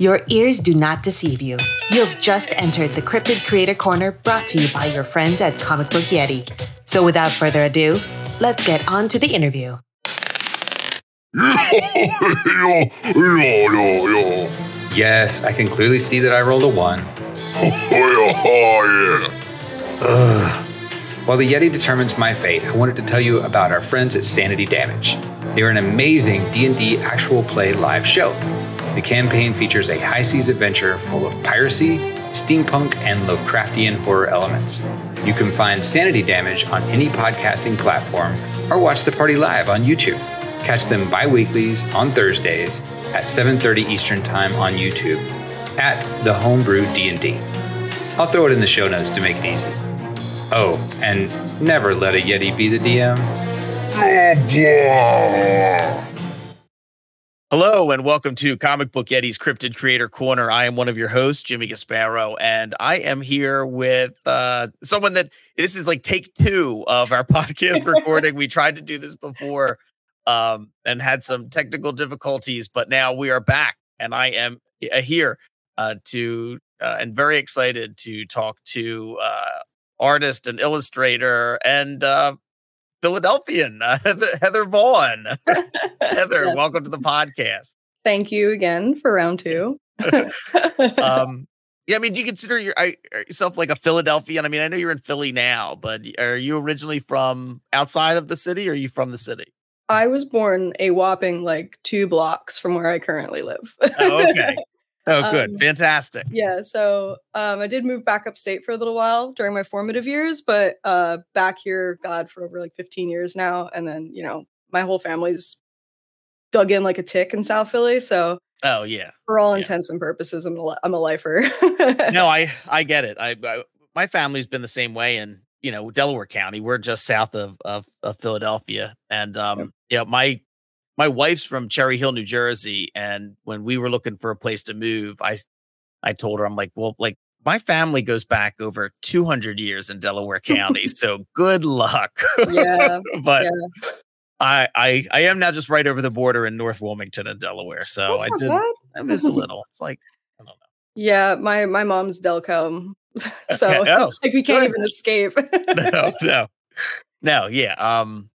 Your ears do not deceive you. You have just entered the Cryptid Creator Corner brought to you by your friends at Comic Book Yeti. So without further ado, let's get on to the interview. Yes, I can clearly see that I rolled a one. Ugh. While the Yeti determines my fate, I wanted to tell you about our friends at Sanity Damage. They're an amazing D&D actual play live show. The campaign features a high seas adventure full of piracy, steampunk, and Lovecraftian horror elements. You can find Sanity Damage on any podcasting platform or watch the party live on YouTube. Catch them bi-weeklies on Thursdays at 7:30 Eastern Time on YouTube at the Homebrew D&D. I'll throw it in the show notes to make it easy. Oh, and never let a Yeti be the DM. Hello and welcome to Comic Book Yeti's Cryptid Creator Corner. I am one of your hosts, Jimmy Gasparo, and I am here with uh, someone that this is like take two of our podcast recording. we tried to do this before um, and had some technical difficulties, but now we are back, and I am uh, here uh, to uh, and very excited to talk to uh, artist and illustrator and uh, Philadelphian uh, Heather Vaughan. Heather, Yes. welcome to the podcast. Thank you again for round two. um yeah i mean do you consider your, I- yourself like a philadelphian i mean i know you're in philly now but are you originally from outside of the city or are you from the city I was born a whopping like two blocks from where I currently live. oh, okay oh good Um, fantastic yeah, so um, I did move back upstate for a little while during my formative years, but uh, back here, God, for over like 15 years now. And then, you know, my whole family's dug in like a tick in South Philly. So oh yeah for all Yeah. intents and purposes, I'm a, I'm a lifer. no i i get it I, I my family's been the same way in you know delaware county we're just south of of, of philadelphia and um yeah my my wife's from cherry hill new jersey and when we were looking for a place to move I I told her i'm like well like my family goes back over 200 years in delaware county so good luck yeah. but yeah. I, I i am now just right over the border in north wilmington in delaware so i did bad. i moved a little it's like i don't know Yeah, my my mom's Delcom, so Okay. Oh, it's like we can't good. even escape. no, no, no, yeah. Um,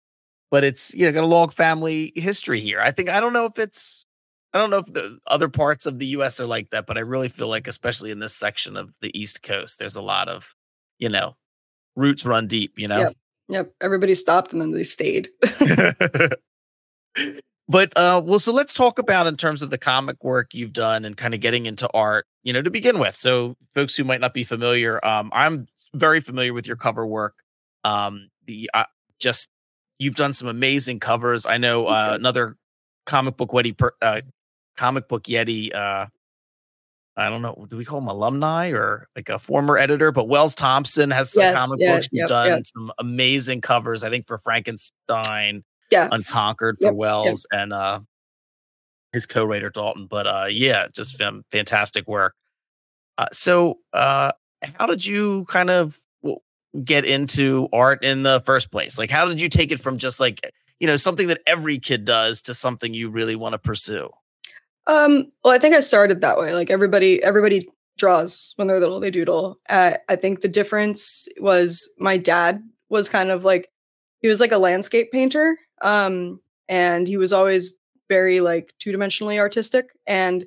but it's you know got a long family history here. I think I don't know if it's I don't know if the other parts of the U.S. are like that, but I really feel like, especially in this section of the East Coast, there's a lot of you know roots run deep. You know. Yep. Yep, everybody stopped and then they stayed. but uh well so let's talk about in terms of the comic work you've done and kind of getting into art you know to begin with so folks who might not be familiar um i'm very familiar with your cover work um the uh, just you've done some amazing covers i know uh, another comic book yeti per, uh comic book yeti uh I don't know. Do we call him alumni or like a former editor? But Wells Thompson has some Yes, comic books. You've yep, done yep. some amazing covers. I think for Frankenstein, yeah, Unconquered for Yep. Wells and uh his co-writer Dalton. But uh yeah, just fantastic work. Uh, so uh how did you kind of get into art in the first place? Like how did you take it from just like you know something that every kid does to something you really want to pursue? Um, well, I think I started that way. Like everybody, everybody draws when they're little, they doodle. Uh, I think the difference was my dad was kind of like he was like a landscape painter, um, and he was always very like two dimensionally artistic. And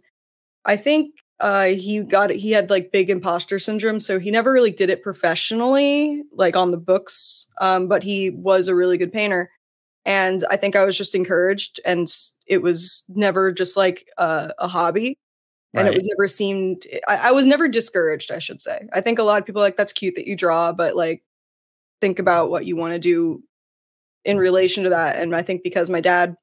I think uh, he got he had like big imposter syndrome, so he never really did it professionally, like on the books. Um, but he was a really good painter and i think i was just encouraged and it was never just like a, a hobby and it was never seemed I, I was never discouraged i should say i think a lot of people are like that's cute that you draw but like think about what you want to do in relation to that and i think because my dad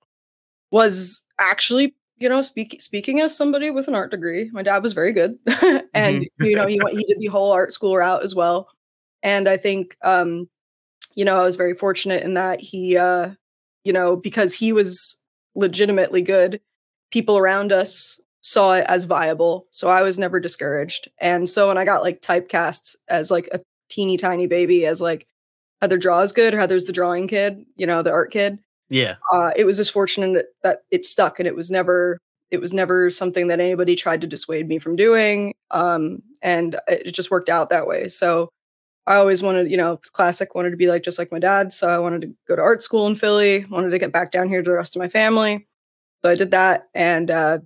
was actually you know speak, speaking as somebody with an art degree my dad was very good. And you know he went he did the whole art school route as well. And i think um you know i was very fortunate in that he uh you know because he was legitimately good people around us saw it as viable. So i was never discouraged. And so when i got like typecast as like a teeny tiny baby as like heather draws good or heather's the drawing kid you know the art kid Yeah. uh, it was just fortunate that it stuck and it was never it was never something that anybody tried to dissuade me from doing. Um, and it just worked out that way. So I always wanted, you know, classic wanted to be like just like my dad. So I wanted to go to art school in Philly, wanted to get back down here to the rest of my family. So I did that and uh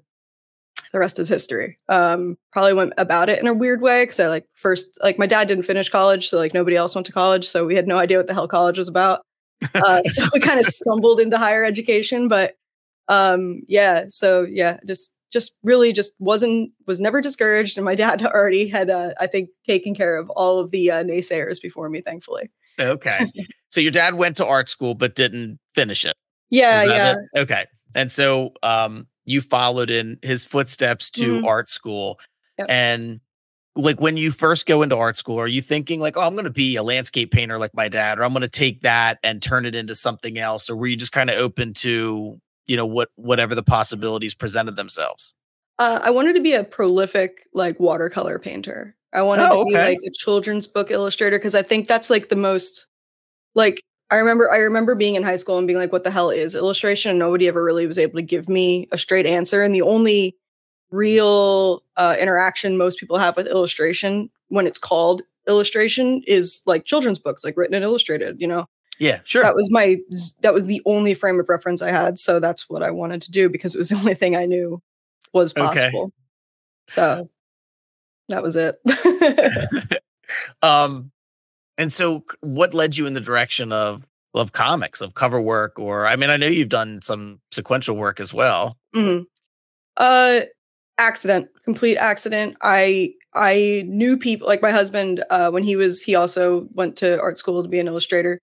the rest is history. Um probably went about it in a weird way because I like first like my dad didn't finish college, so like nobody else went to college. So we had no idea what the hell college was about. Uh, so we kind of stumbled into higher education, but um yeah, so yeah, just just really just wasn't was never discouraged and my dad already had uh, i think taken care of all of the uh, naysayers before me thankfully okay so your dad went to art school but didn't finish it yeah yeah it? okay and so um you followed in his footsteps to mm-hmm. art school yep. and like when you first go into art school are you thinking like oh i'm going to be a landscape painter like my dad or i'm going to take that and turn it into something else or were you just kind of open to you know what whatever the possibilities presented themselves? Uh, i wanted to be a prolific like watercolor painter. I wanted oh, to be like a children's book illustrator because i think that's like the most like i remember i remember being in high school and being like what the hell is illustration? And nobody ever really was able to give me a straight answer and the only real uh, interaction most people have with illustration when it's called illustration is like children's books like written and illustrated you know yeah, sure. That was my that was the only frame of reference I had, so that's what I wanted to do because it was the only thing I knew was possible. Okay. So that was it. um and so what led you in the direction of of comics, of cover work or I mean I know you've done some sequential work as well. Mm-hmm. Uh accident, complete accident. I I knew people like my husband uh when he was he also went to art school to be an illustrator.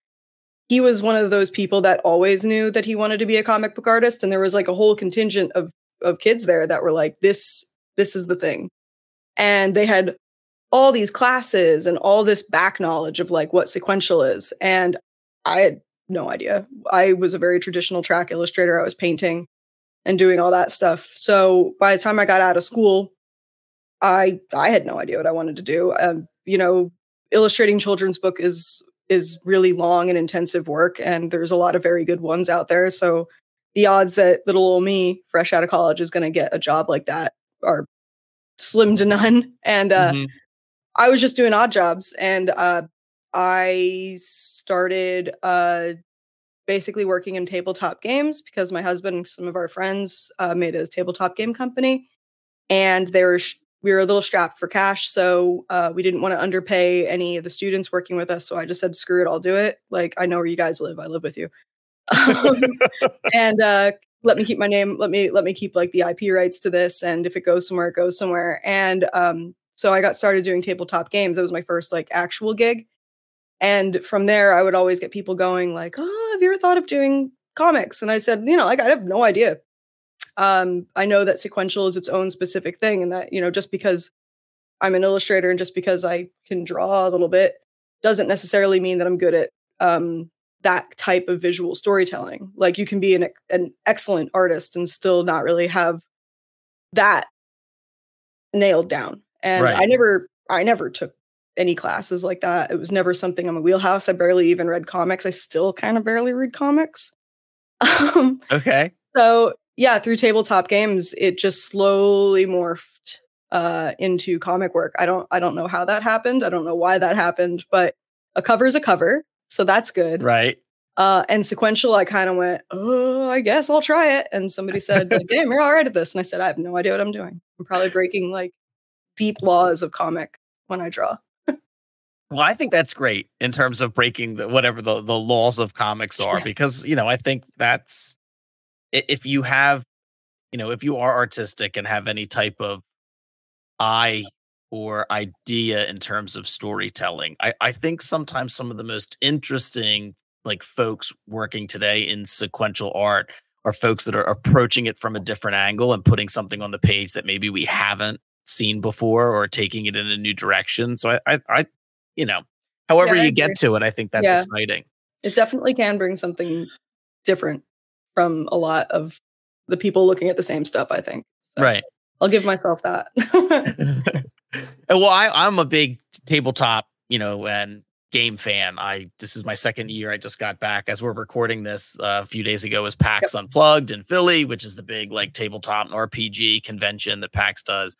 He was one of those people that always knew that he wanted to be a comic book artist and there was like a whole contingent of of kids there that were like this this is the thing. And they had all these classes and all this back knowledge of like what sequential is and i had no idea. I was a very traditional track illustrator. I was painting and doing all that stuff. So by the time i got out of school i i had no idea what i wanted to do. Um, you know illustrating children's book is is really long and intensive work and there's a lot of very good ones out there. So the odds that little old me fresh out of college is going to get a job like that are slim to none. And uh, mm-hmm. i was just doing odd jobs and uh, i started uh, basically working in tabletop games because my husband and some of our friends uh, made a tabletop game company and they were sh- we were a little strapped for cash, so uh, we didn't want to underpay any of the students working with us. So I just said, "Screw it, I'll do it." Like I know where you guys live. I live with you, um, and uh, let me keep my name. Let me let me keep like the IP rights to this. And if it goes somewhere, it goes somewhere. And um, so I got started doing tabletop games. That was my first like actual gig. And from there, I would always get people going like, "Oh, have you ever thought of doing comics?" And I said, "You know, like I have no idea um, I know that sequential is its own specific thing, and that you know just because I'm an illustrator and just because I can draw a little bit doesn't necessarily mean that I'm good at um, that type of visual storytelling. Like you can be an an excellent artist and still not really have that nailed down. And right. I never I never took any classes like that. It was never something on my wheelhouse. I barely even read comics. I still kind of barely read comics. Um, okay. So yeah, through tabletop games, it just slowly morphed uh, into comic work. I don't I don't know how that happened. I don't know why that happened, but a cover is a cover, so that's good. Right. Uh, and sequential, I kind of went, oh, I guess I'll try it. And somebody said, like, "Damn, you're all right at this." And I said, "I have no idea what I'm doing. I'm probably breaking like deep laws of comic when I draw." Well, I think that's great in terms of breaking the whatever the the laws of comics are, yeah. because you know I think that's if you have, you know, if you are artistic and have any type of eye or idea in terms of storytelling, I, I think sometimes some of the most interesting like folks working today in sequential art are folks that are approaching it from a different angle and putting something on the page that maybe we haven't seen before or taking it in a new direction. So I, I, I you know, however yeah, you get to it, I think that's yeah. exciting. It definitely can bring something different from a lot of the people looking at the same stuff, I think. So right. I'll give myself that. well, I, I'm a big tabletop, you know, and game fan. I this is my second year. I just got back as we're recording this uh, a few days ago. Was PAX yep. Unplugged in Philly, which is the big like tabletop and RPG convention that PAX does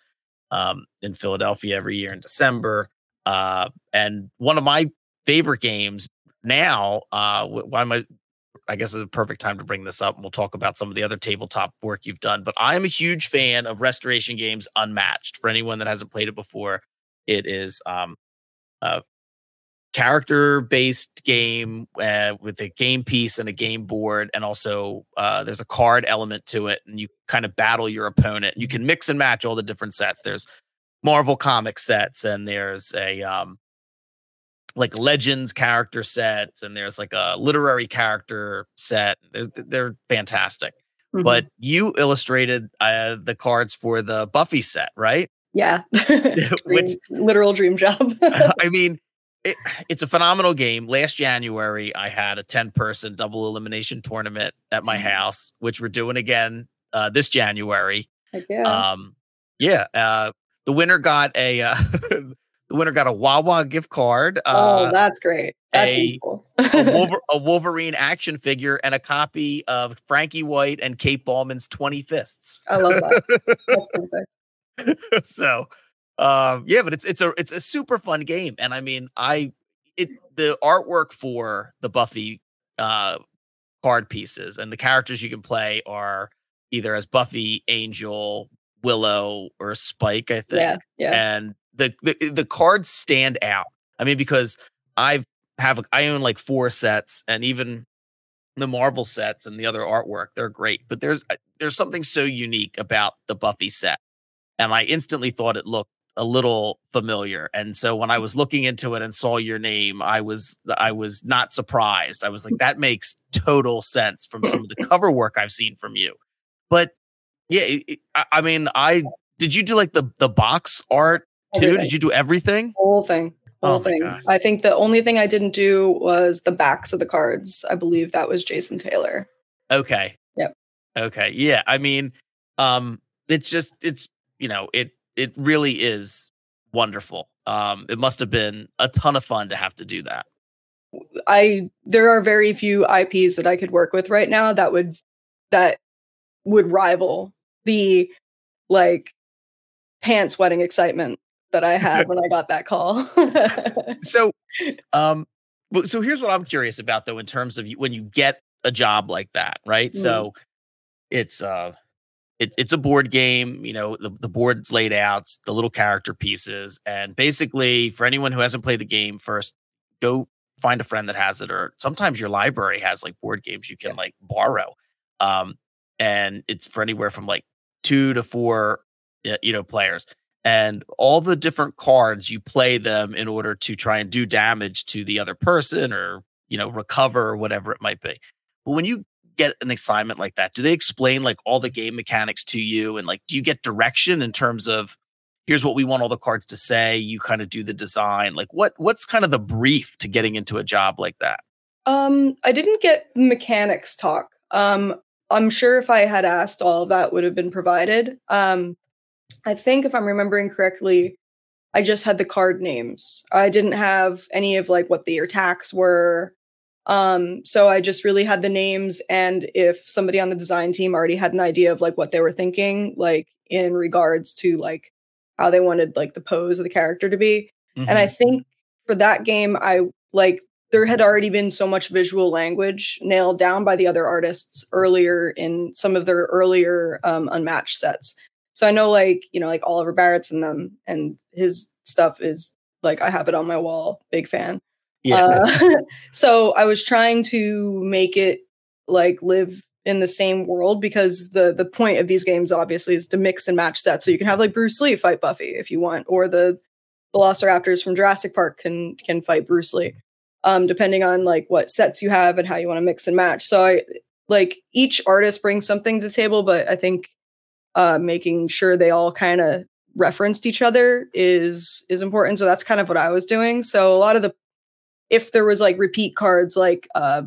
um, in Philadelphia every year in December. Uh, and one of my favorite games now, uh, why am I? I guess is a perfect time to bring this up, and we'll talk about some of the other tabletop work you've done. But I am a huge fan of restoration games, Unmatched. For anyone that hasn't played it before, it is um, a character based game uh, with a game piece and a game board and also uh, there's a card element to it and you kind of battle your opponent you can mix and match all the different sets there's marvel comic sets and there's a um, like legends character sets and there's like a literary character set they're, they're fantastic mm-hmm. but you illustrated uh, the cards for the buffy set right yeah dream, which literal dream job i mean it, it's a phenomenal game. Last January, I had a 10 person double elimination tournament at my mm-hmm. house, which we're doing again uh, this January. Yeah. Um, yeah. Uh, the winner got a. Uh, the winner got a Wawa gift card. oh, uh, that's great. That's a, cool. a, Wolver- a, Wolverine action figure and a copy of Frankie White and Kate Ballman's 20 Fists. I love that. that's perfect. so um, yeah, but it's it's a it's a super fun game, and I mean, I it the artwork for the Buffy uh card pieces and the characters you can play are either as Buffy, Angel, Willow, or Spike, I think. Yeah, yeah. And the the the cards stand out. I mean, because I've have I own like four sets, and even the Marvel sets and the other artwork, they're great. But there's uh, there's something so unique about the Buffy set, and I instantly thought it looked a little familiar. And so when I was looking into it and saw your name, I was I was not surprised. I was like, that makes total sense from some of the cover work I've seen from you. But yeah, I, I, mean, I did you do like the the box art too? Everything. Did you do everything? whole thing. The whole oh thing. God. I think the only thing I didn't do was the backs of the cards. I believe that was Jason Taylor. Okay. Yep. Okay. Yeah. I mean, um, it's just it's you know it it really is wonderful. Um, it must have been a ton of fun to have to do that. I there are very few IPs that I could work with right now that would that would rival the like pants wetting excitement that I had when I got that call. so, um, so here's what I'm curious about though, in terms of when you get a job like that, right? Mm. So it's uh it, it's a board game. You know, the, the board's laid out, the little character pieces. And basically, for anyone who hasn't played the game, first go find a friend that has it, or sometimes your library has like board games you can like borrow. Um, and it's for anywhere from like two to four, you know, players. And all the different cards you play them in order to try and do damage to the other person or, you know, recover or whatever it might be. But when you get an assignment like that? Do they explain like all the game mechanics to you? And like, do you get direction in terms of here's what we want all the cards to say? You kind of do the design. Like, what what's kind of the brief to getting into a job like that? Um, I didn't get mechanics talk. Um, I'm sure if I had asked, all of that would have been provided. Um, I think if I'm remembering correctly, I just had the card names. I didn't have any of like what the attacks were um, so I just really had the names, and if somebody on the design team already had an idea of like what they were thinking, like in regards to like how they wanted like the pose of the character to be, mm-hmm. and I mm-hmm. think for that game, I like there had already been so much visual language nailed down by the other artists earlier in some of their earlier um, unmatched sets. So I know like you know like Oliver Barrett's in them and his stuff is like I have it on my wall, big fan. Yeah. Uh, so I was trying to make it like live in the same world because the the point of these games obviously is to mix and match sets. So you can have like Bruce Lee fight Buffy if you want, or the Velociraptors from Jurassic Park can can fight Bruce Lee, um, depending on like what sets you have and how you want to mix and match. So I like each artist brings something to the table, but I think uh, making sure they all kind of referenced each other is is important. So that's kind of what I was doing. So a lot of the if there was like repeat cards like uh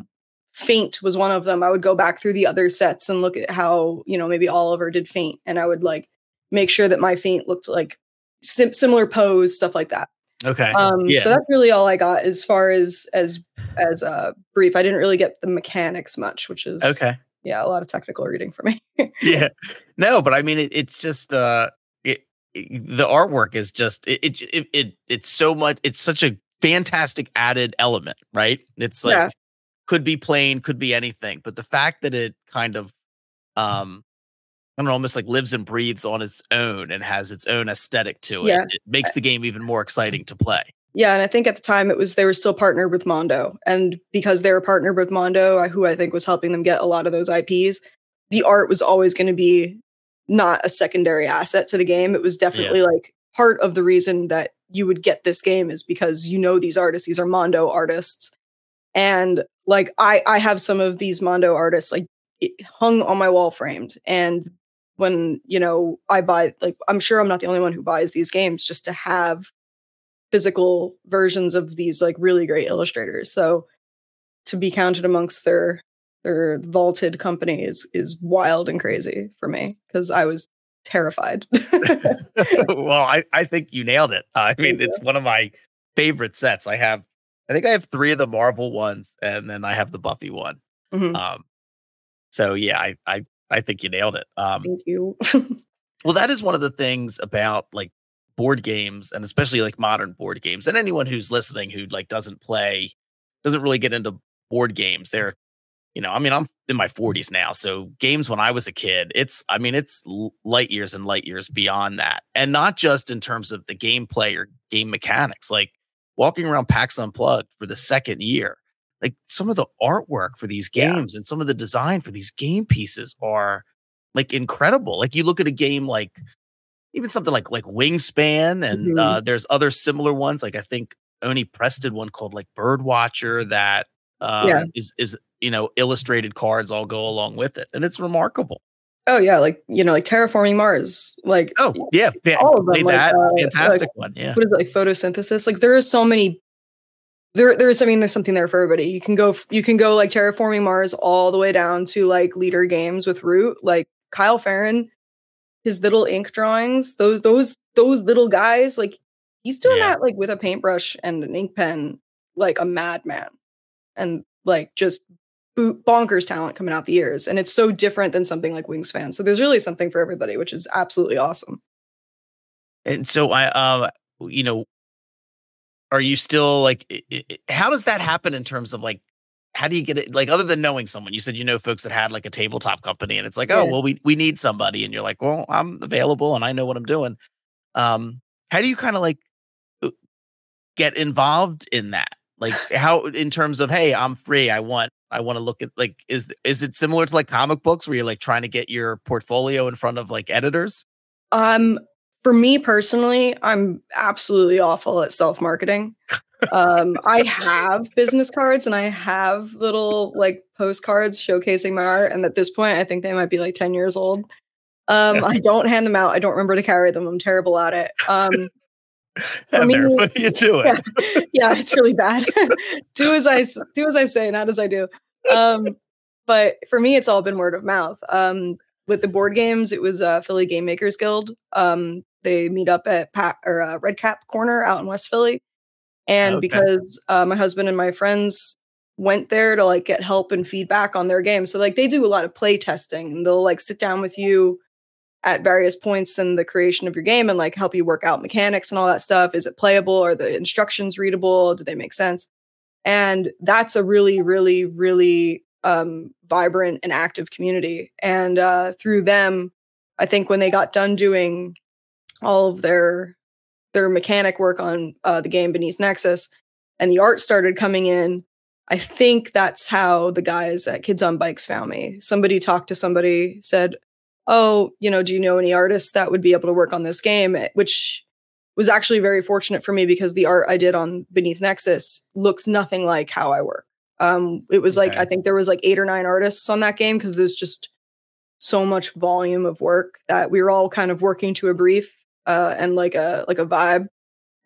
faint was one of them i would go back through the other sets and look at how you know maybe oliver did faint and i would like make sure that my faint looked like sim- similar pose stuff like that Okay. Um, yeah. So that's really all I got as far as as as a brief. I didn't really get the mechanics much, which is okay. Yeah, a lot of technical reading for me. yeah. No, but I mean, it, it's just uh, it, it, the artwork is just it, it it it it's so much. It's such a fantastic added element, right? It's like Yeah. could be plain, could be anything, but the fact that it kind of um. I don't know, almost like lives and breathes on its own and has its own aesthetic to it. Yeah. It makes the game even more mm. exciting to play. Yeah, and I think at the time it was they were still partnered with Mondo, and because they were partnered with Mondo, who I think was helping them get a lot of those IPs, the art was always going to be not a secondary asset to the game. It was definitely like part of the reason that you would get this game is because you know these artists; these are Mondo artists, and like I I have some of these Mondo artists like hung on my wall framed, and when you know I buy like I'm sure I'm not the only one who buys these games just to have physical versions of these like really great illustrators. So to be counted amongst their their vaulted company is is wild and crazy for me because I was terrified. well, I, I think you nailed it. I mean, it's one of my favorite sets. I have, I think I have three of the Marvel ones, and then I have the Buffy one. Mhm. Um, so yeah, I, I, I think you nailed it. Um, Thank you. well, that is one of the things about like board games, and especially like modern board games, and anyone who's listening who like doesn't play, doesn't really get into board games. They're, you know, I mean, I'm in my 40s now, so games when I was a kid, it's, I mean, it's light years and light years beyond that, and not just in terms of the gameplay or game mechanics. Like walking around PAX Unplugged for the second year, like some of the artwork for these Yeah. games and some of the design for these game pieces are like incredible. Like you look at a game like even something like like Wingspan, and Mhm. uh, there's other similar ones. Like I think Oni Press did one called like Birdwatcher that um, Yeah. is is you know illustrated cards all go along with it, and it's remarkable. oh yeah, like you know, like terraforming Mars. Like Oh yeah, all of them, like, that uh, fantastic one. Yeah, what is it like photosynthesis like there are so many there there's i mean there's something there for everybody. You can go you can go like terraforming mars all the way down to like leder games with root. Like kyle ferrin his little ink drawings those those those little guys like he's doing Yeah. that like with a paintbrush and an ink pen like a madman. And like just boot bonkers talent coming out the ears. And it's so different than something like wingspan so there's really something for everybody which is absolutely awesome. And so I um you know, are you still like? How does that happen in terms of like? How do you get it? Like, other than knowing someone, you said you know folks that had like a tabletop company, and it's like, oh well, we we need somebody, and you're like, well, I'm available and I know what I'm doing. Um, how do you kind of like uh, get involved in that? Like, how in terms of, hey, I'm free, I want, I want to look at like, is is it similar to like comic books where you're like trying to get your portfolio in front of like editors? Um, for me personally, I'm absolutely awful at self marketing. Um, I have business cards and I have little like postcards showcasing my art, and at this point, I think they might be like ten years old. Um, I don't hand them out. I don't remember to carry them. I'm terrible at it. Um, Heather, me- what are you doing? yeah, yeah, it's really bad. do as I do as I say, not as I do. Um, but for me, it's all been word of mouth. Um, with the board games, it was uh, Philly Game Makers Guild. Um, they meet up at Pat or uh, Red Cap Corner out in West Philly, and Okay. because uh, my husband and my friends went there to like get help and feedback on their game, so like they do a lot of play testing, and they'll like sit down with you at various points in the creation of your game and like help you work out mechanics and all that stuff. Is it playable? Are the instructions readable? Do they make sense? And that's a really, really, really um, vibrant and active community. And uh, through them, I think when they got done doing all of their their mechanic work on uh, the game Beneath Nexus, and the art started coming in. I think that's how the guys at Kids on Bikes found me. Somebody talked to somebody, said, oh, you know, do you know any artists that would be able to work on this game? Eh, Which was actually very fortunate for me because the art I did on Beneath Nexus looks nothing like how I work. Um, it was like I think there was like eight or nine artists on that game because there's just so much volume of work that we were all kind of working to a brief uh, and like a like a vibe.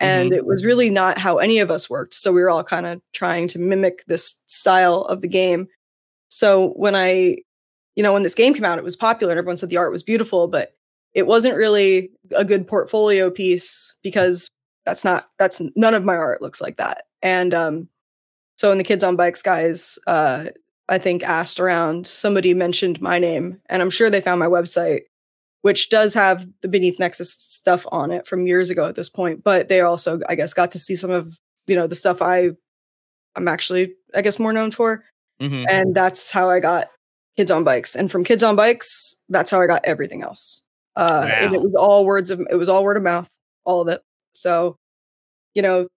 And it was really not how any of us worked. So we were all kind of trying to mimic this style of the game. So when I you know, when this game came out, it was popular and everyone said the art was beautiful, but it wasn't really a good portfolio piece because that's not that's none of my art looks like that. And um, so when the kids on bikes guys, uh, I think asked around, somebody mentioned my name, and I'm sure they found my website, which does have the Beneath Nexus stuff on it from years ago at this point. But they also, I guess, got to see some of you know the stuff I I'm actually, I guess, more known for. Mhm. And that's how I got Kids on Bikes. And from Kids on Bikes, that's how I got everything else. Uh, And it was all words of, it was all word of mouth, all of it. So, you know,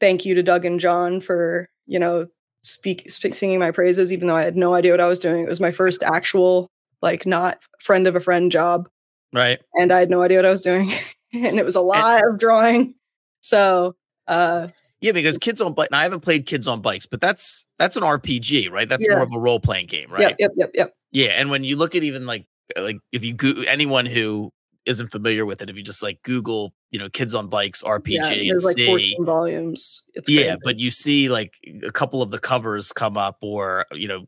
thank you to Doug and John for, you know, speak, speak singing my praises, even though I had no idea what I was doing. It was my first actual, like, not friend of a friend job Right. and I had no idea what I was doing. and it was a lot of drawing. So, uh, Yeah, because kids on bike. I haven't played kids on bikes, but that's that's an RPG, right? That's Yeah. more of a role playing game, right? yep, yep, yep, yep. Yeah, and when you look at even like like if you go anyone who isn't familiar with it, if you just like Google, you know, kids on bikes RPG Yeah, and there's like see, 14 volumes. It's yeah, crazy. but you see like a couple of the covers come up, or you know,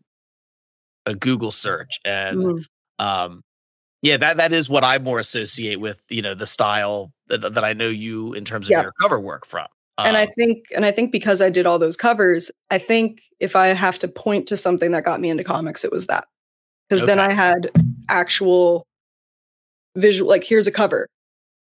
a Google search, and Mhm. um, yeah, that that is what I more associate with you know the style that, that I know you in terms of Yeah. your cover work from. and I Um, think and I think because I did all those covers, I think if I have to point to something that got me into comics, it was that. Because then I had actual visual like here's a cover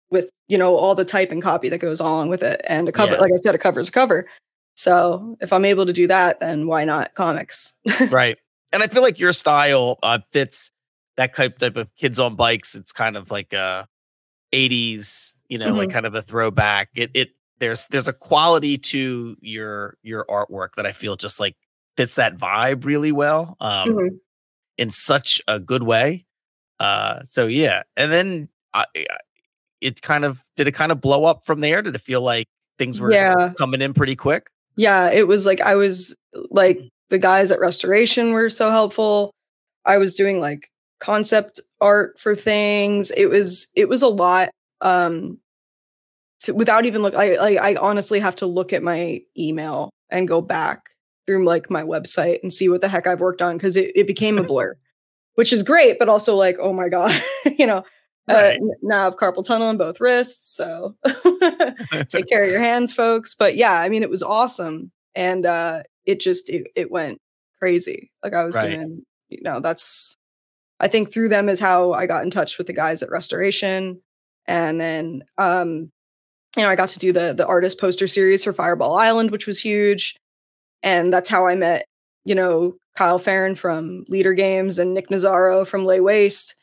with you know all the type and copy that goes along with it and a cover Yeah. like I said a cover is a cover. So if I'm able to do that, then why not comics? right and i feel like your style uh fits that type type of kids on bikes it's kind of like a 80s you know like kind of a throwback. It it there's there's a quality to your your artwork that i feel just like fits that vibe really well um Mhm. in such a good way. Uh so yeah and then I- it kind of did it kind of blow up from there? Did it feel like things were Yeah. coming in pretty quick? Yeah it was like i was like the guys at restoration were so helpful. I was doing like concept art for things it was it was a lot um without even look I, I i honestly have to look at my email and go back through like my website and see what the heck i've worked on because it, it became a blur which is great but also like oh my god you know uh, Right. n- now I have carpal tunnel in both wrists so take care of your hands folks but yeah i mean it was awesome and uh it just it, it went crazy like i was Right. doing you know that's i think through them is how i got in touch with the guys at restoration and then um you know i got to do the the artist poster series for fireball island which was huge and that's how i met you know kyle ferrin from leder games and nick nazaro from lay waste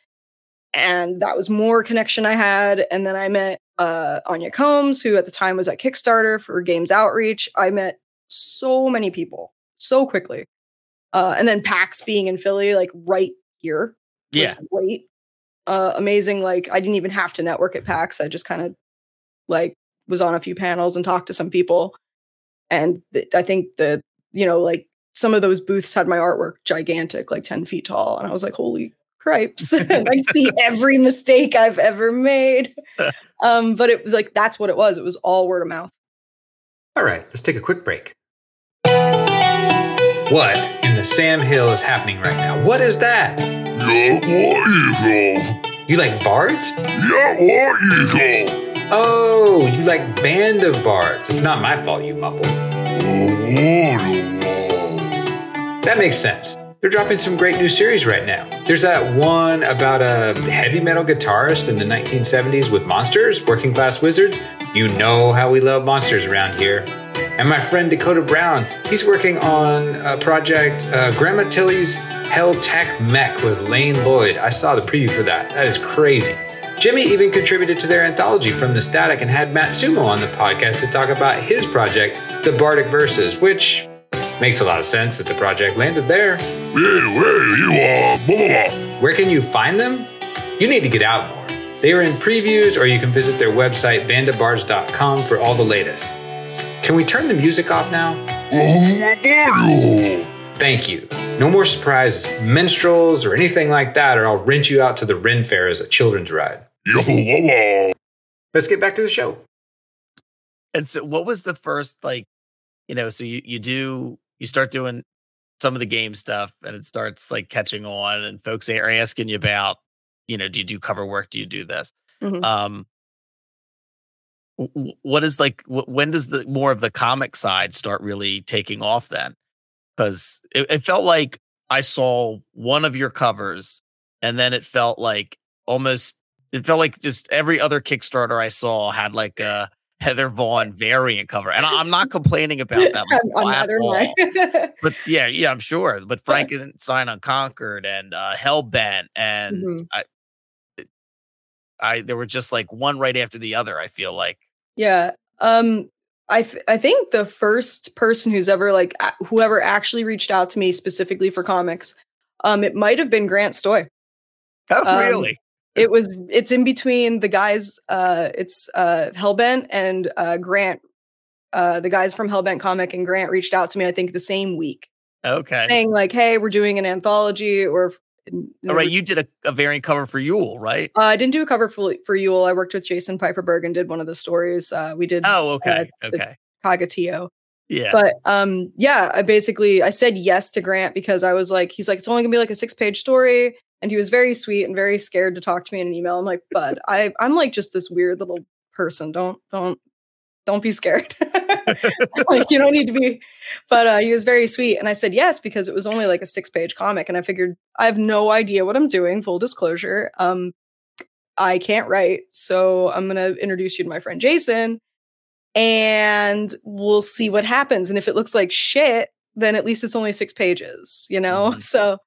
and that was more connection I had. And then I met uh, Anya Combs, who at the time was at Kickstarter for Games Outreach. I met so many people so quickly. Uh, and then PAX being in Philly, like right here, yeah great. Uh, amazing. Like I didn't even have to network at PAX. I just kind of like was on a few panels and talked to some people. And th- I think that, you know, like some of those booths had my artwork gigantic, like 10 feet tall. And I was like, holy cripes. I see every mistake I've ever made. Um, but it was like, that's what it was. It was all word of mouth. All right, let's take a quick break. What in the Sam Hill is happening right now? What is that? War eagle. You like bards? War eagle. Oh, you like Band of Bards. It's not my fault you mumble. That makes sense. They're dropping some great new series right now. There's that one about a heavy metal guitarist in the 1970s with monsters, working class wizards. You know how we love monsters around here. And my friend Dakota Brown, he's working on a project, uh, Grandma Tilly's Hell Tech Mech with Lane Lloyd. I saw the preview for that. That is crazy. Jimmy even contributed to their anthology from the static and had Matt Sumo on the podcast to talk about his project, The Bardic Verses, which makes a lot of sense that the project landed there. Hey, where can you find them? You need to get out more. They are in previews, or you can visit their website, bandabards.com, for all the latest. Can we turn the music off now? Oh, Thank you. No more surprises, minstrels, or anything like that, or I'll rent you out to the Ren Fair as a children's ride. Let's get back to the show. And so what was the first like, you know, so you you do you start doing some of the game stuff and it starts like catching on and folks are asking you about, you know, do you do cover work? Do you do this? Mhm. Um w- w- what is like when does the more of the comic side start really taking off then? Because it, it felt like I saw one of your covers, and then it felt like almost it felt like just every other Kickstarter I saw had like a Heather Vaughan variant cover, and I, I'm not complaining about that. like, at all. But yeah, yeah, I'm sure. But Frankenstein Unconquered and uh, Hellbent and Mhm. I, I there were just like one right after the other. I feel like Yeah. Um I th- I think the first person who's ever like a- whoever actually reached out to me specifically for comics um it might have been Grant Stoy. oh Um, really It was it's in between the guys uh it's uh Hellbent and uh Grant uh the guys from Hellbent Comic and Grant reached out to me I think the same week okay. saying like hey we're doing an anthology or All right, you did a, a variant cover for Yule, right? uh, I didn't do a cover for for Yule. I worked with Jason Piperberg and did one of the stories. Uh, we did Oh, okay, the- okay, Kagatio. yeah, But um yeah, I basically I said yes to Grant because I was like, he's like, it's only gonna be like a six page story. And he was very sweet and very scared to talk to me in an email. I'm like, bud, I I'm like just this weird little person. Don't don't don't be scared. like you don't need to be. But uh he was very sweet. And I said yes because it was only like a six page comic. And I figured I have no idea what I'm doing, full disclosure. Um I can't write. So I'm gonna introduce you to my friend Jason and we'll see what happens. And if it looks like shit, then at least it's only six pages, you know? Mhm. So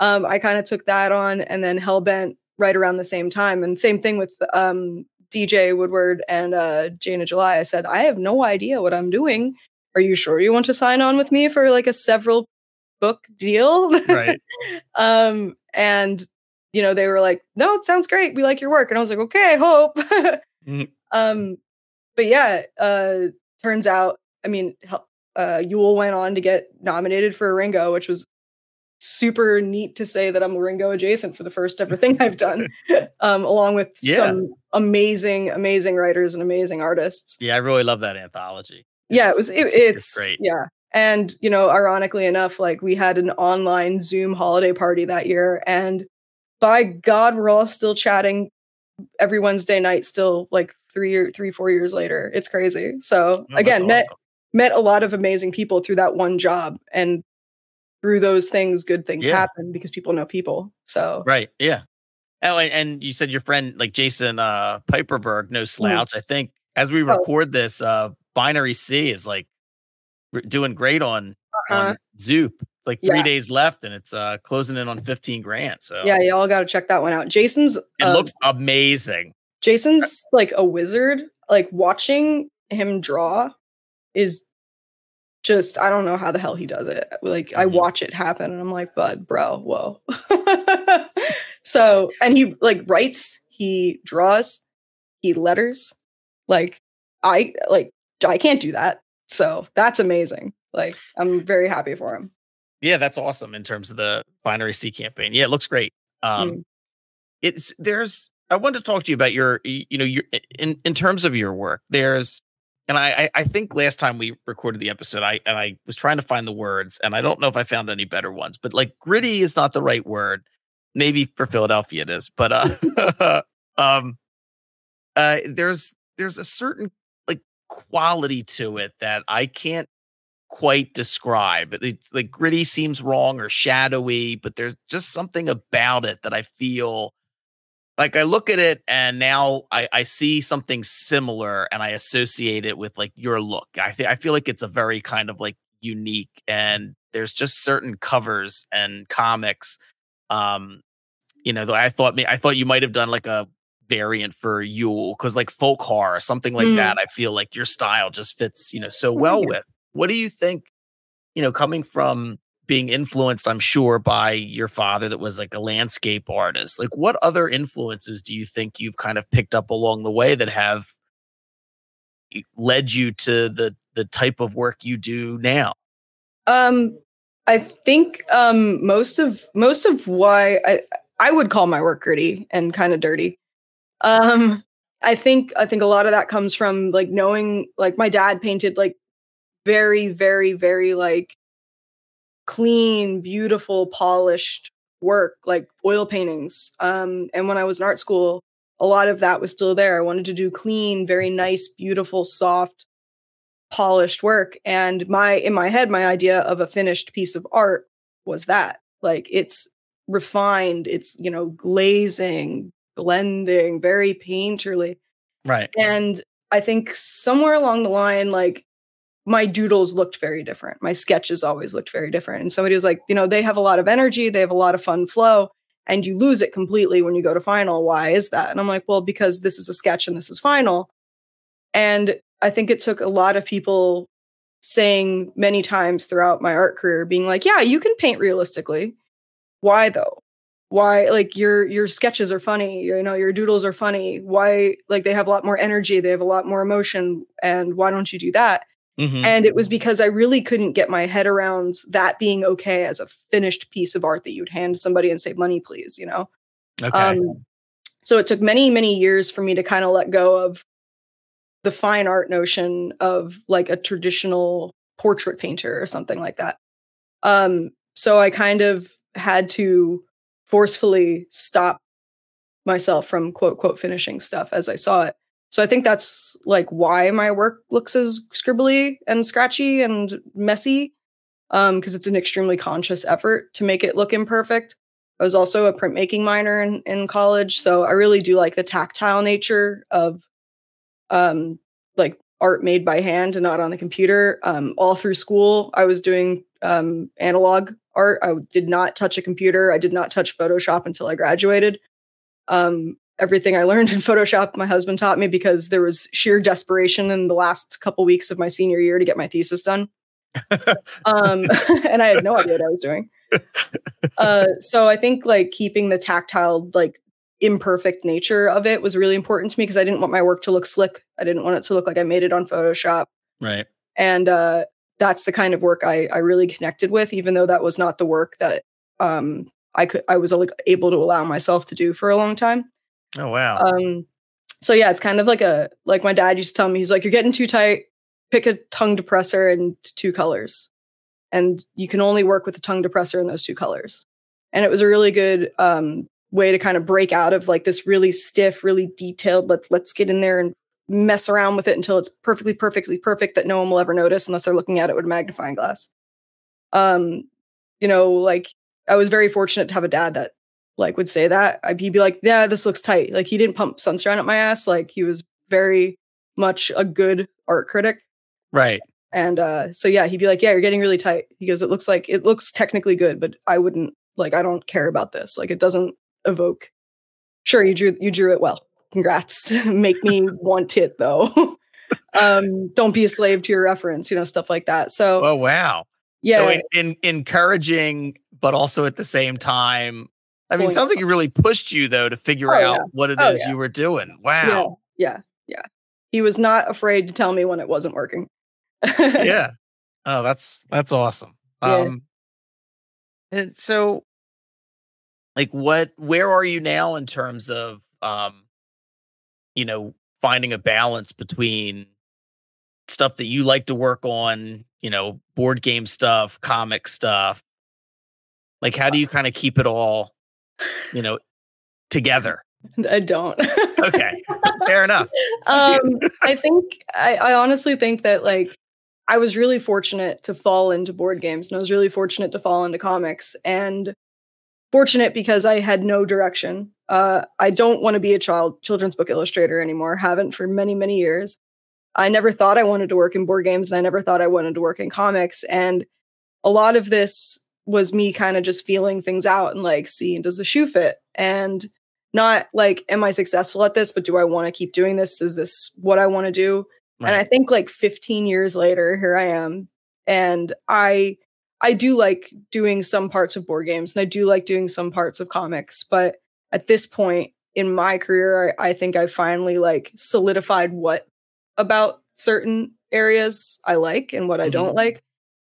um, I kind of took that on and then Hellbent right around the same time. And same thing with um, DJ Woodward and uh, Jana July. I said, I have no idea what I'm doing. Are you sure you want to sign on with me for like a several book deal? right. um, and you know, they were like, "No, it sounds great. We like your work." And I was like, "Okay, hope." Mhm. Um, but yeah, uh, turns out, I mean, uh, Yule went on to get nominated for a Ringo, which was super neat to say that I'm a Ringo adjacent for the first ever thing I've done, um, along with Yeah. some amazing, amazing writers and amazing artists Yeah, I really love that anthology. yeah it was it, it's- it's, it's great. yeah and you know ironically enough like we had an online zoom holiday party that year and by god we're all still chatting every wednesday night still like three or three four years later it's crazy so Oh, again met met a lot of amazing people through that one job and through those things good things Yeah. happen because people know people so Right. Yeah. Oh, and, and you said your friend like Jason uh Piperberg, no slouch. I think as we Mm. Oh. record this, uh Binary C is like doing great on uh, on Zoop. It's like three Yeah. days left and it's uh closing in on 15 grand. So yeah y'all got to check that one out jason's it um, looks amazing. Jason's like a wizard. Like watching him draw is just I don't know how the hell he does it. Like I Mhm. watch it happen and I'm like, bud, bro, whoa. so and he like writes, he draws, he letters. Like I like I can't do that. So that's amazing. Like I'm very happy for him. Yeah, that's awesome in terms of the Binary C campaign. Yeah, it looks great. Um Mm. it's there's I wanted to talk to you about your you know your in in terms of your work. There's and I I- think last time we recorded the episode, I and I was trying to find the words, and I don't know if I found any better ones. But like gritty is not the right word. Maybe for Philadelphia it is, but uh, um, uh, there's there's a certain like quality to it that I can't quite describe. It- It's like gritty seems wrong or shadowy, but there's just something about it that I feel like I look at it and now I, I see something similar and I associate it with like your look. I think I feel like it's a very kind of like unique and there's just certain covers and comics. Um, you know, though I thought me I thought you might have done like a variant for Yule because like folk horror, or something like Mm. that. I feel like your style just fits, you know, so well with. What do you think? You know, coming from being influenced, I'm sure, by your father that was like a landscape artist. Like, what other influences do you think you've kind of picked up along the way that have led you to the the type of work you do now? Um, I think um most of most of why I I would call my work gritty and kind of dirty. Um, I think I think a lot of that comes from like knowing like my dad painted like very very very like clean, beautiful, polished work like oil paintings. Um, and when I was in art school, a lot of that was still there. I wanted to do clean, very nice, beautiful, soft, polished work. And my in my head, my idea of a finished piece of art was that. Like it's refined, it's you know, glazing, blending, very painterly. Right. And I think somewhere along the line, like my doodles looked very different. My sketches always looked very different. And somebody was like, you know, they have a lot of energy, they have a lot of fun flow, and you lose it completely when you go to final. Why is that? And I'm like, well, because this is a sketch and this is final. And I think it took a lot of people saying many times throughout my art career, being like, yeah, you can paint realistically. Why though? Why like your your sketches are funny, you know, your doodles are funny. Why like they have a lot more energy, they have a lot more emotion, and why don't you do that? Mhm. And it was because I really couldn't get my head around that being okay as a finished piece of art that you'd hand somebody and say, money, please, you know? okay. Um, so it took many, many years for me to kind of let go of the fine art notion of like a traditional portrait painter or something like that. Um, so I kind of had to forcefully stop myself from quote, quote, finishing stuff as I saw it. So I think that's like why my work looks as scribbly and scratchy and messy, because it's an extremely conscious effort to make it look imperfect. I was also a printmaking minor in, in college, so I really do like the tactile nature of um, like art made by hand and not on the computer. Um, all through school, I was doing um, analog art. I did not touch a computer. I did not touch Photoshop until I graduated. Um, everything I learned in Photoshop, my husband taught me because there was sheer desperation in the last couple weeks of my senior year to get my thesis done. um, and I had no idea what I was doing. Uh, so I think like keeping the tactile, like imperfect nature of it was really important to me because I didn't want my work to look slick. I didn't want it to look like I made it on Photoshop. right. And uh, that's the kind of work I, I really connected with, even though that was not the work that um, I could I was like, able to allow myself to do for a long time. Oh wow. Um, so yeah, it's kind of like a like my dad used to tell me. He's like, "You're getting too tight. Pick a tongue depressor and two colors, and you can only work with the tongue depressor in those two colors." And it was a really good um, way to kind of break out of like this really stiff, really detailed. Let's let's get in there and mess around with it until it's perfectly, perfectly perfect that no one will ever notice unless they're looking at it with a magnifying glass. Um, you know, like I was very fortunate to have a dad that like would say that. I'd he'd be like, "Yeah, this looks tight." Like he didn't pump sunshine up my ass. Like he was very much a good art critic. right. And uh, so yeah, he'd be like, "Yeah, you're getting really tight." He goes, "It looks like it looks technically good, but I wouldn't like. I don't care about this. Like it doesn't evoke." Sure, you drew you drew it well. Congrats. Make me want it though. um, don't be a slave to your reference. You know stuff like that. So Oh wow. yeah, So in, in, encouraging, but also at the same time, I mean, it sounds like it really pushed you though to figure Oh, out yeah. what it Oh, is yeah. you were doing. yeah, Wow. yeah, yeah. He was not afraid to tell me when it wasn't working. Yeah. Oh, that's that's awesome. Yeah. Um and so like what where are you now in terms of um you know finding a balance between stuff that you like to work on, you know, board game stuff, comic stuff. Like how do you kind of keep it all, you know, together? I don't. Okay. Fair enough. um, I think I, I honestly think that like I was really fortunate to fall into board games and I was really fortunate to fall into comics and fortunate because I had no direction. Uh, I don't want to be a child children's book illustrator anymore. Haven't for many many years. I never thought I wanted to work in board games and I never thought I wanted to work in comics. And a lot of this was me kind of just feeling things out and like seeing does the shoe fit? And not like am i successful at this but do i want to keep doing this? Is this what i want to do? And i think like 15 years later here i am. And i i do like doing some parts of board games and i do like doing some parts of comics but at this point in my career i, I think i finally like solidified what about certain areas i like and what i don't mm-hmm. like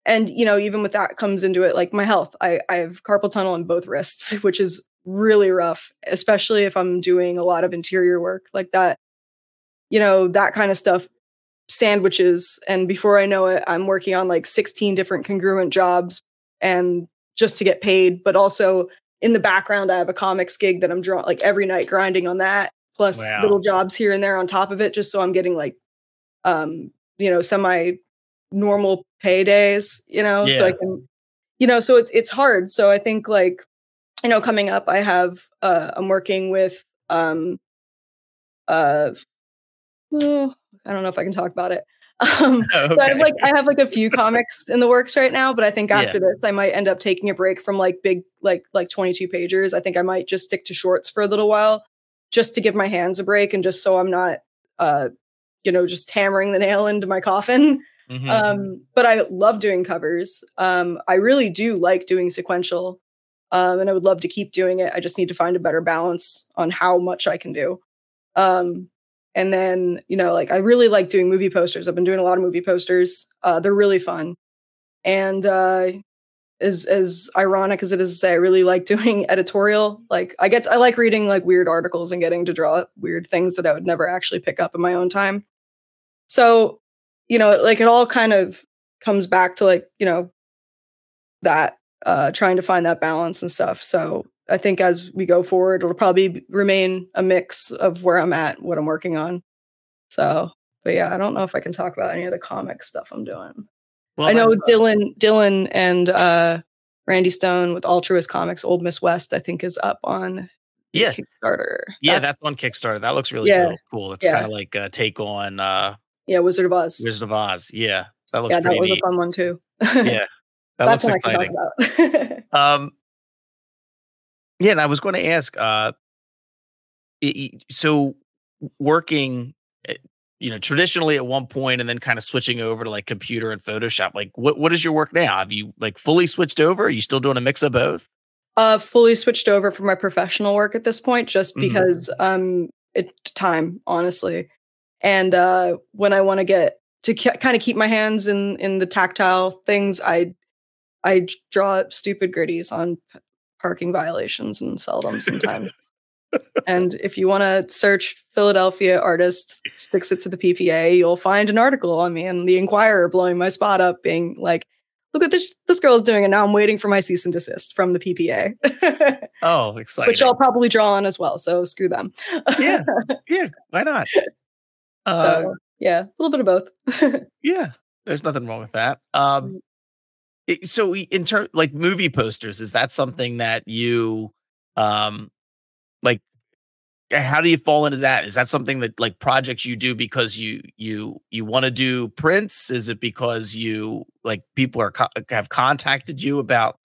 and you know even with that comes into it like my health i i have carpal tunnel in both wrists which is really rough especially if i'm doing a lot of interior work like that you know that kind of stuff sandwiches and before i know it i'm working on like 16 different congruent jobs and just to get paid but also in the background i have a comics gig that i'm drawing like every night grinding on that plus Wow. little jobs here and there on top of it, just so I'm getting like, um, you know, semi normal paydays, you know, so I can, you know, so it's it's hard. So I think like, you know, coming up, I have uh, I'm working with um, uh, oh, I don't know if I can talk about it. Um, so I have Okay. like I have like a few comics in the works right now, but I think Yeah. after this I might end up taking a break from like big like like 22 pagers. I think I might just stick to shorts for a little while just to give my hands a break and just so I'm not uh you know just hammering the nail into my coffin. Mhm. Um but I love doing covers. Um I really do like doing sequential. Um and I would love to keep doing it. I just need to find a better balance on how much I can do. Um and then, you know, like I really like doing movie posters. I've been doing a lot of movie posters. Uh, they're really fun. And uh, as as ironic as it is to say, I really like doing editorial. Like I get, I like reading like weird articles and getting to draw weird things that I would never actually pick up in my own time. So, you know, like it all kind of comes back to like you know that uh, trying to find that balance and stuff. So I think as we go forward, it'll probably remain a mix of where I'm at, what I'm working on. So, but yeah, I don't know if I can talk about any of the comic stuff I'm doing. Well, I know that's- Dylan, Dylan, and uh, Randy Stone with Altruist Comics, Old Miss West, I think is up on Yeah. Kickstarter. Yeah, that's, on Kickstarter. That looks really Yeah. cool. Cool. It's Yeah. kind of like a take on uh yeah, Wizard of Oz. Wizard of Oz. Yeah. That looks yeah, that was neat. a fun one too. Yeah. That that's looks exciting. can talk about. Um Yeah, and I was going to ask uh so working eh, you know traditionally at one point and then kind of switching over to like computer and photoshop like what what is your work now have you like fully switched over are you still doing a mix of both uh fully switched over for my professional work at this point just Mhm. because um it time honestly and uh when i want to get to k- kind of keep my hands in in the tactile things I I draw stupid gritties on p- parking violations and sell them sometimes and if you want to search philadelphia artist sticks it to the ppa you'll find an article on me and the inquirer blowing my spot up being like look what this this girl's doing and now i'm waiting for my cease and desist from the ppa oh exciting which I'll probably draw on as well. So screw them. Yeah. yeah why not uh, so yeah, a little bit of both. yeah there's nothing wrong with that Mm. um it- so in terms like movie posters is that something that you um like how do you fall into that is that something that like projects you do because you you you want to do prints is it because you like people are co- have contacted you about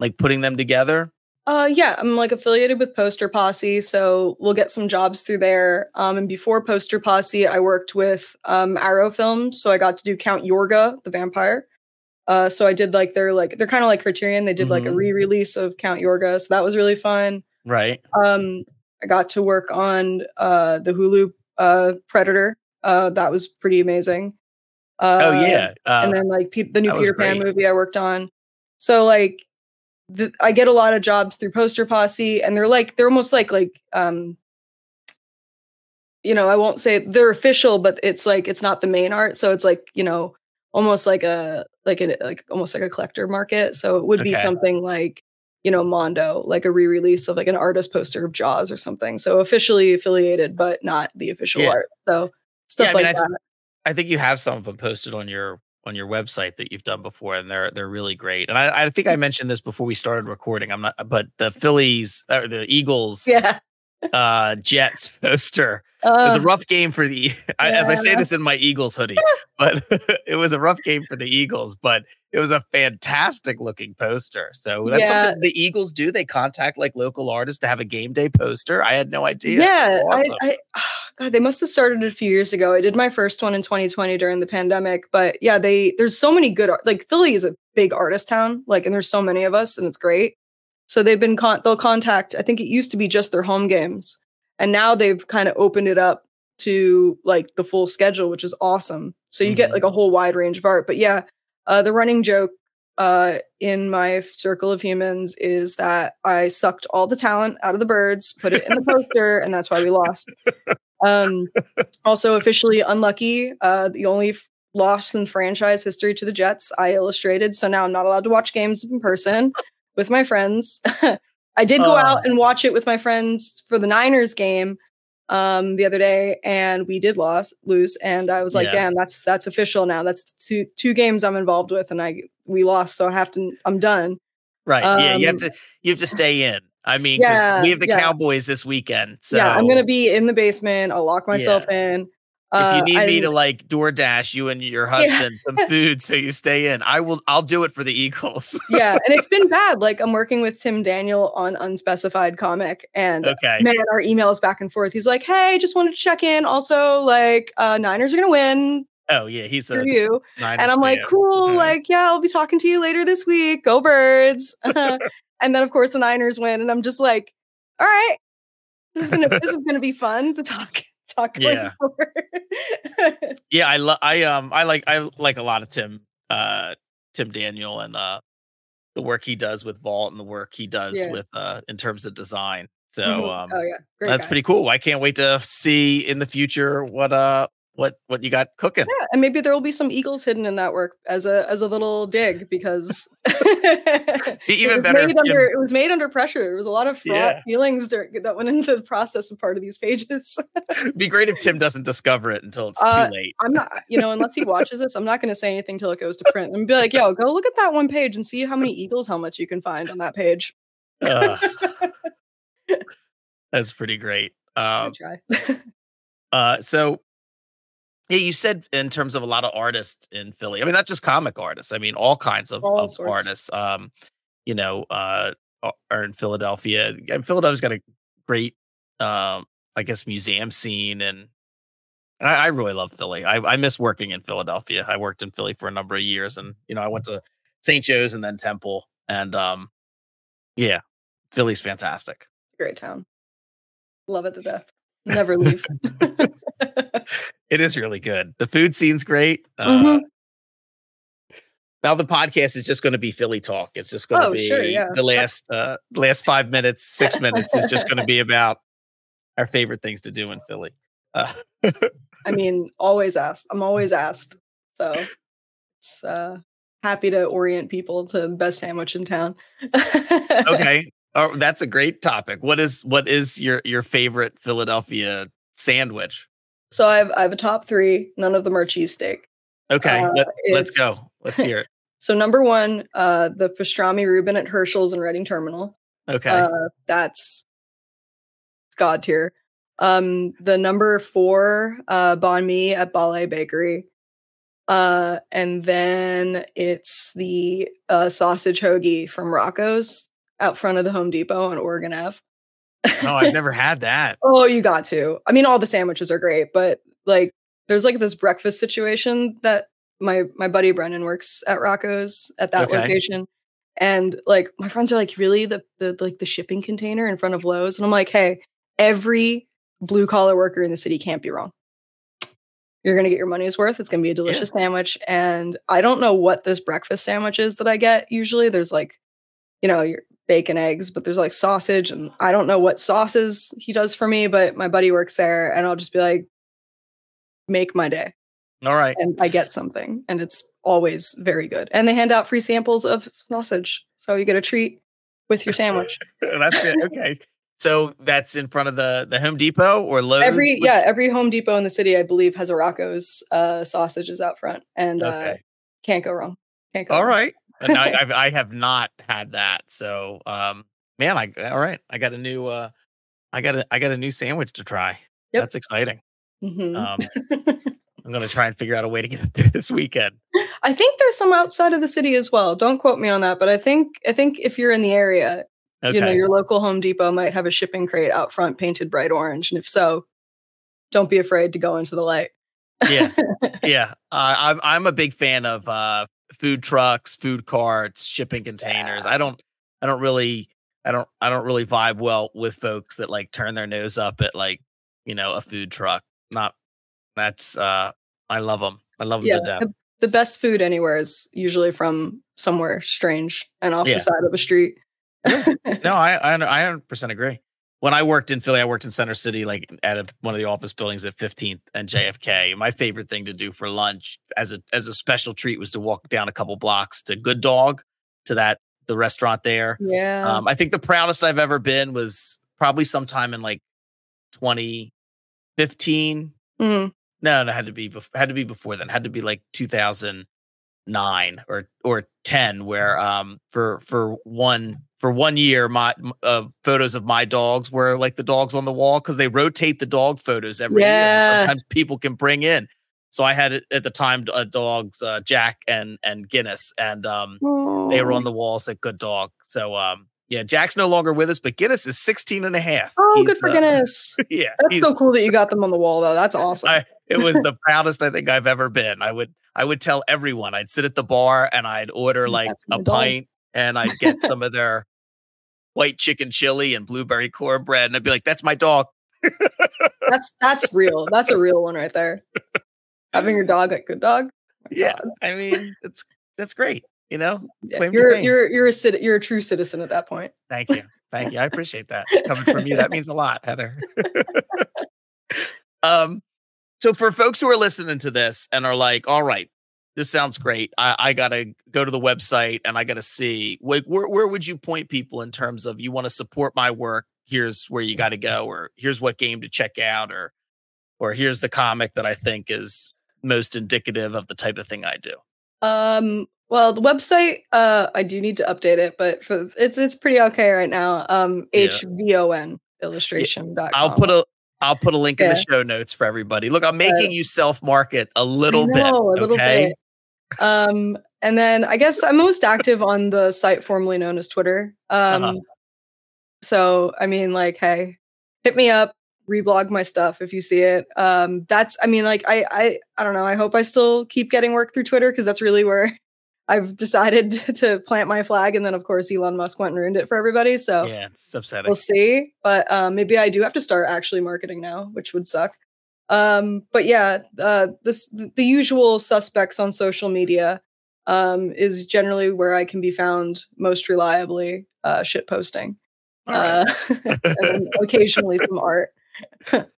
like putting them together uh, yeah, I'm like affiliated with Poster Posse, so we'll get some jobs through there. Um, and before Poster Posse, I worked with um, Arrow Films, so I got to do Count Yorga, the vampire. Uh, so I did like their like they're kind of like Criterion. They did like a Mhm. re-release of Count Yorga, so that was really fun. right um i got to work on uh the hulu uh predator uh that was pretty amazing uh oh yeah uh, and then like the new peter pan movie i worked on so like the, i get a lot of jobs through poster posse and they're like they're almost like like um you know i won't say they're official but it's like it's not the main art. So it's like you know almost like a like a like almost like a collector market. So it would be Okay. something like you know mondo like a re-release of like an artist poster of jaws or something. So officially affiliated but not the official Yeah. art. So stuff I mean, like I- that. I think you have some of them posted on your on your website that you've done before, and they're they're really great. And I, I think I mm. mentioned this before we started recording. I'm not, but the Phillies or the Eagles, yeah uh, Jets poster. It was a uh, rough game for the. I, as I say this in my Eagles hoodie, but it was a rough game for the Eagles. But it was a fantastic looking poster. So that's Yeah. something the Eagles do. They contact like local artists to have a game day poster. I had no idea. Yeah, Awesome. I, I God, they must have started a few years ago. I did my first one in 2020 during the pandemic, but yeah, they there's so many good art. Like Philly is a big artist town, like, and there's so many of us, and it's great. So they've been con- they'll contact. I think it used to be just their home games, and now they've kind of opened it up to like the full schedule, which is awesome. So you get Mhm. like a whole wide range of art. But yeah, uh, the running joke uh, in my circle of humans is that I sucked all the talent out of the birds, put it in the poster, and that's why we lost. Um, also, officially unlucky. Uh, the only f- loss in franchise history to the Jets I illustrated. So now I'm not allowed to watch games in person with my friends. I did go Oh. out and watch it with my friends for the Niners game. um the other day and we did lose lose and I was like, Yeah. damn, that's that's official now. That's two two games I'm involved with and I we lost, so I have to I'm done. Right. yeah, you have Um, to you have to stay in. I mean, Yeah, we have the yeah. Cowboys this weekend. So yeah, I'm gonna be in the basement. I'll lock myself in. If Uh, you need me to like DoorDash you and your husband some food so you stay in, I will I'll do it for the Eagles. yeah, and it's been bad. Like I'm working with Tim Daniel on unspecified comic, and okay. man, our emails back and forth. He's like, "Hey, just wanted to check in. Also, like, uh, Niners are gonna win Oh yeah, he's a you." And I'm like. "Cool. Yeah. Like, yeah, I'll be talking to you later this week. Go Birds!" and then, of course, the Niners win, and I'm just like, "All right, this is gonna this is gonna be fun to talk talk going Yeah. forward." Yeah, I love I um I like I like a lot of Tim uh Tim Daniel and uh the work he does with Vault and the work he does Yeah. with uh in terms of design. So Mhm. um oh yeah, great that's guy. pretty cool. I can't wait to see in the future what uh what what you got cooking. Yeah, and maybe there will be some eagles hidden in that work as a as a little dig because Be even it was better Made under, it was made under pressure. There was a lot of fraught Yeah. feelings dur- that went into the process of part of these pages. Be great if Tim doesn't discover it until it's Uh, too late. I'm not, you know, unless he watches this, I'm not going to say anything till it goes to print and be like, "Yo, go look at that one page and see how many eagles helmets you can find on that page." Ugh. that's pretty great. Um try. Uh, so yeah, you said in terms of a lot of artists in Philly. I mean, not just comic artists. I mean, all kinds of, All of artists. Um, you know, uh, are- in Philadelphia. And Philadelphia's got a great, um, I guess, museum scene, and I, I really love Philly. I, I miss working in Philadelphia. I worked in Philly for a number of years, and you know, I went to St. Joe's and then Temple, and um, yeah, Philly's fantastic. Great town. Love it to death. Never leave. It is really good. The food scene's great. Uh, Mhm. Now the podcast is just going to be Philly talk. It's just going to Oh, be sure, yeah. the last uh, last five minutes, six minutes is just going to be about our favorite things to do in Philly. Uh, I mean, always asked. I'm always asked. So it's uh happy to orient people to the best sandwich in town. okay, oh, that's a great topic. What is what is your your favorite Philadelphia sandwich? So I have I have a top three. None of them are cheesesteak. Okay, Uh, let, let's go. Let's hear it. So number one, uh, the pastrami Reuben at Hershel's in Reading Terminal. Okay, Uh, that's god tier. Um, the number four, uh, banh mi at Ba Le Bakery. Uh, and then it's the uh, sausage hoagie from Rocco's out front of the Home Depot on Oregon Ave. no, I've never had that. Oh, you got to. I mean, all the sandwiches are great, but like, there's like this breakfast situation that my my buddy Brennan works at Rocco's at that Okay. location, and like my friends are like, really the the like the shipping container in front of Lowe's, and I'm like, hey, every blue collar worker in the city can't be wrong. You're gonna get your money's worth. It's gonna be a delicious sandwich, and I don't know what this breakfast sandwich is that I get. Usually, there's like, you know, your bacon, eggs, but there's like sausage, and I don't know what sauces he does for me, but my buddy works there, and I'll just be like, make my day, All right. and I get something, and it's always very good. And they hand out free samples of sausage, so you get a treat with your sandwich. That's it. Okay. So that's in front of the the Home Depot or Lowe's. every Which- yeah, every Home Depot in the city, I believe, has a Rocco's uh, sausages out front, and uh, can't go wrong. Can't go All wrong. right. And I, I've, I have not had that. So, um, man, I all right. I got a new uh, I got a I got a new sandwich to try. Yep. That's exciting. Mhm. Um, I'm gonna try and figure out a way to get it there this weekend. I think there's some outside of the city as well. Don't quote me on that, but I think I think if you're in the area, Okay. you know, your local Home Depot might have a shipping crate out front painted bright orange, and if so, don't be afraid to go into the light. yeah. Yeah. Uh, I'm I'm a big fan of uh, food trucks, food carts, shipping containers. I don't I don't really I don't I don't really vibe well with folks that like turn their nose up at like you know a food truck. Not that's uh I love them. I love them yeah, to death. the, the best food anywhere is usually from somewhere strange and off Yeah. the side of a street. No, I I I 100% agree. When I worked in Philly, I worked in Center City, like at a, one of the office buildings at 15th and JFK. My favorite thing to do for lunch, as a as a special treat, was to walk down a couple blocks to Good Dog, to that the restaurant there. yeah. Um, I think the proudest I've ever been was probably sometime in like 20, 15. Mhm. No, no, had to be bef- had to be before then. Had to be like 2009 or or 10 where um for for one for one year my uh, photos of my dogs were like the dogs on the wall cuz they rotate the dog photos every year. Yeah. and Sometimes people can bring in. So I had at the time uh, dogs uh, Jack and and Guinness and um they were on the walls at Good Dog. So um yeah, Jack's no longer with us, but Guinness is 16 and a half. Oh, He's good for the- Guinness. Yeah. That's so cool that you got them on the wall, though. That's awesome. I, it was the proudest I think I've ever been. I would I would tell everyone I'd sit at the bar and I'd order like a pint and I'd get some of their white chicken chili and blueberry cornbread and I'd be like, "That's my dog." that's that's real. That's a real one right there. Having your dog at Good Dog. Yeah, God. I mean, it's that's great. You know, Yeah, you're you're you're a citi- you're a true citizen at that point. thank you, thank you. I appreciate that coming from you. That means a lot, Heather. um, so for folks who are listening to this and are like, "All right, this sounds great. I, I gotta go to the website and I gotta see. Like, where where would you point people in terms of you want to support my work? Here's where you got to go, or here's what game to check out, or or here's the comic that I think is most indicative of the type of thing I do. Um. Well, the website. Uh, I do need to update it, but for, it's it's pretty okay right now. Um, Yeah. hvon illustration.com. I'll put a I'll put a link in the show notes for everybody. Look, I'm making you self market a little I bit. a little okay. bit. Um, and then I guess I'm most active on the site formerly known as Twitter. Um, Uh-huh. so I mean, like, hey, hit me up, reblog my stuff if you see it. Um, that's, I mean, like, I, I, I don't know. I hope I still keep getting work through Twitter because that's really where I've decided to plant my flag. And then, of course, Elon Musk went and ruined it for everybody. So Yeah, it's upsetting. we'll see. But um, maybe I do have to start actually marketing now, which would suck. Um, but yeah, uh, this the usual suspects on social media um, is generally where I can be found most reliably. Uh, shit posting, right. uh, occasionally some art.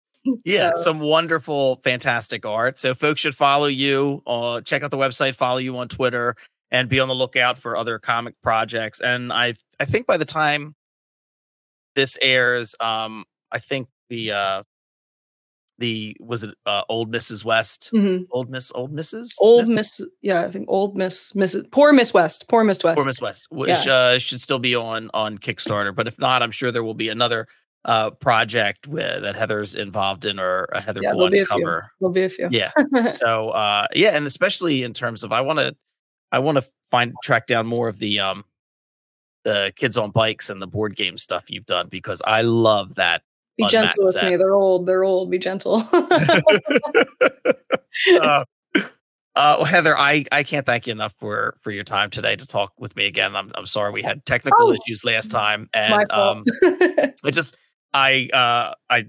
yeah, so- some wonderful, fantastic art. So folks should follow you. Uh, check out the website, follow you on Twitter, and be on the lookout for other comic projects. And I I think by the time this airs, um, I think the uh the was it uh, old Mrs. West, Mhm. old Miss, old Mrs. Old Miss? Miss, yeah, I think old Miss, Mrs. Poor Miss West, poor Miss West. poor Miss West, which uh, should still be on on Kickstarter. But if not, I'm sure there will be another uh, project with, that Heather's involved in or uh, Heather Yeah, will there'll be to a few. cover. There'll be a few. Yeah. So uh, yeah, and especially in terms of I want to I want to find track down more of the um the kids on bikes and the board game stuff you've done because I love that. Be gentle with Matt's me. They're old. They're old. Be gentle. uh, uh, well, Heather, I, I can't thank you enough for for your time today to talk with me again. I'm I'm sorry we had technical Oh, issues last time, and um, I just I uh I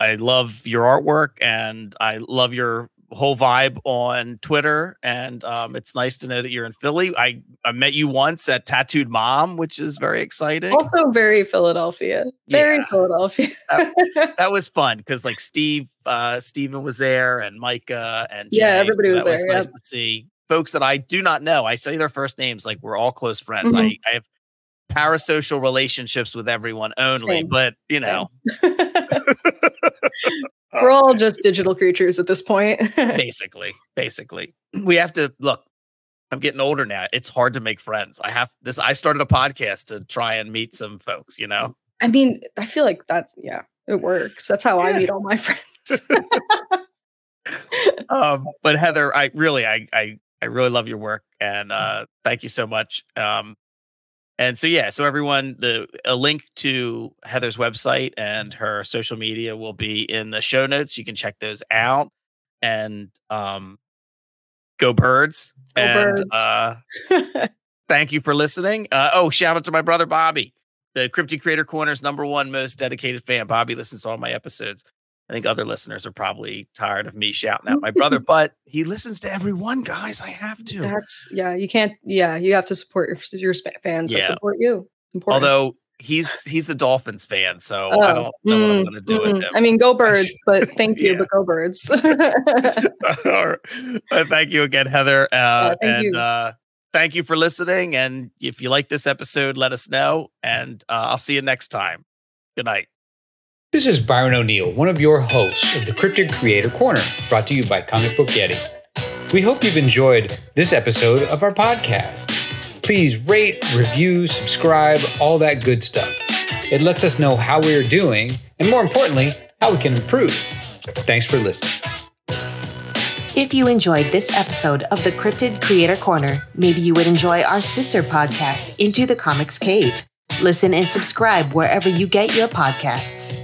I love your artwork and I love your whole vibe on Twitter and um it's nice to know that you're in Philly. I I met you once at Tattooed Mom, which is very exciting. also very Philadelphia. Very Yeah. Philadelphia. That was fun because like Steve uh Steven was there and Micah and Yeah, everybody so was that was there, nice yeah. to see folks that I do not know. I say their first names like we're all close friends. Mhm. I, I have parasocial relationships with everyone only, Same. but you know, We're all just digital creatures at this point. basically basically we have to look i'm getting older now it's hard to make friends i have this i started a podcast to try and meet some folks you know I mean, I feel like that's yeah, it works. That's how I meet all my friends. um but heather i really i i i really love your work and uh thank you so much um and so yeah so everyone the a link to heather's website and her social media will be in the show notes you can check those out and um go birds Go and Birds. uh thank you for listening. Uh, oh, shout out to my brother Bobby, the Cryptid Creator Corner's number one most dedicated fan. Bobby listens to all my episodes. I think other listeners are probably tired of me shouting out my brother, but he listens to everyone, guys. I have to. that's yeah. You can't. Yeah, you have to support your your fans that support you. Important. Although he's he's a Dolphins fan, so I Oh, don't know what I'm mm, going to do with mm-mm. him. I mean, go birds, but thank you, Yeah. but go birds. Right. Uh, thank you again, Heather. Uh, thank and you. Uh, thank you for listening. And if you like this episode, let us know. And uh, I'll see you next time. Good night. This is Byron O'Neill, one of your hosts of the Cryptid Creator Corner, brought to you by Comic Book Yeti. We hope you've enjoyed this episode of our podcast. Please rate, review, subscribe, all that good stuff. It lets us know how we are doing, and more importantly, how we can improve. Thanks for listening. If you enjoyed this episode of the Cryptid Creator Corner, maybe you would enjoy our sister podcast, Into the Comics Cave. Listen and subscribe wherever you get your podcasts.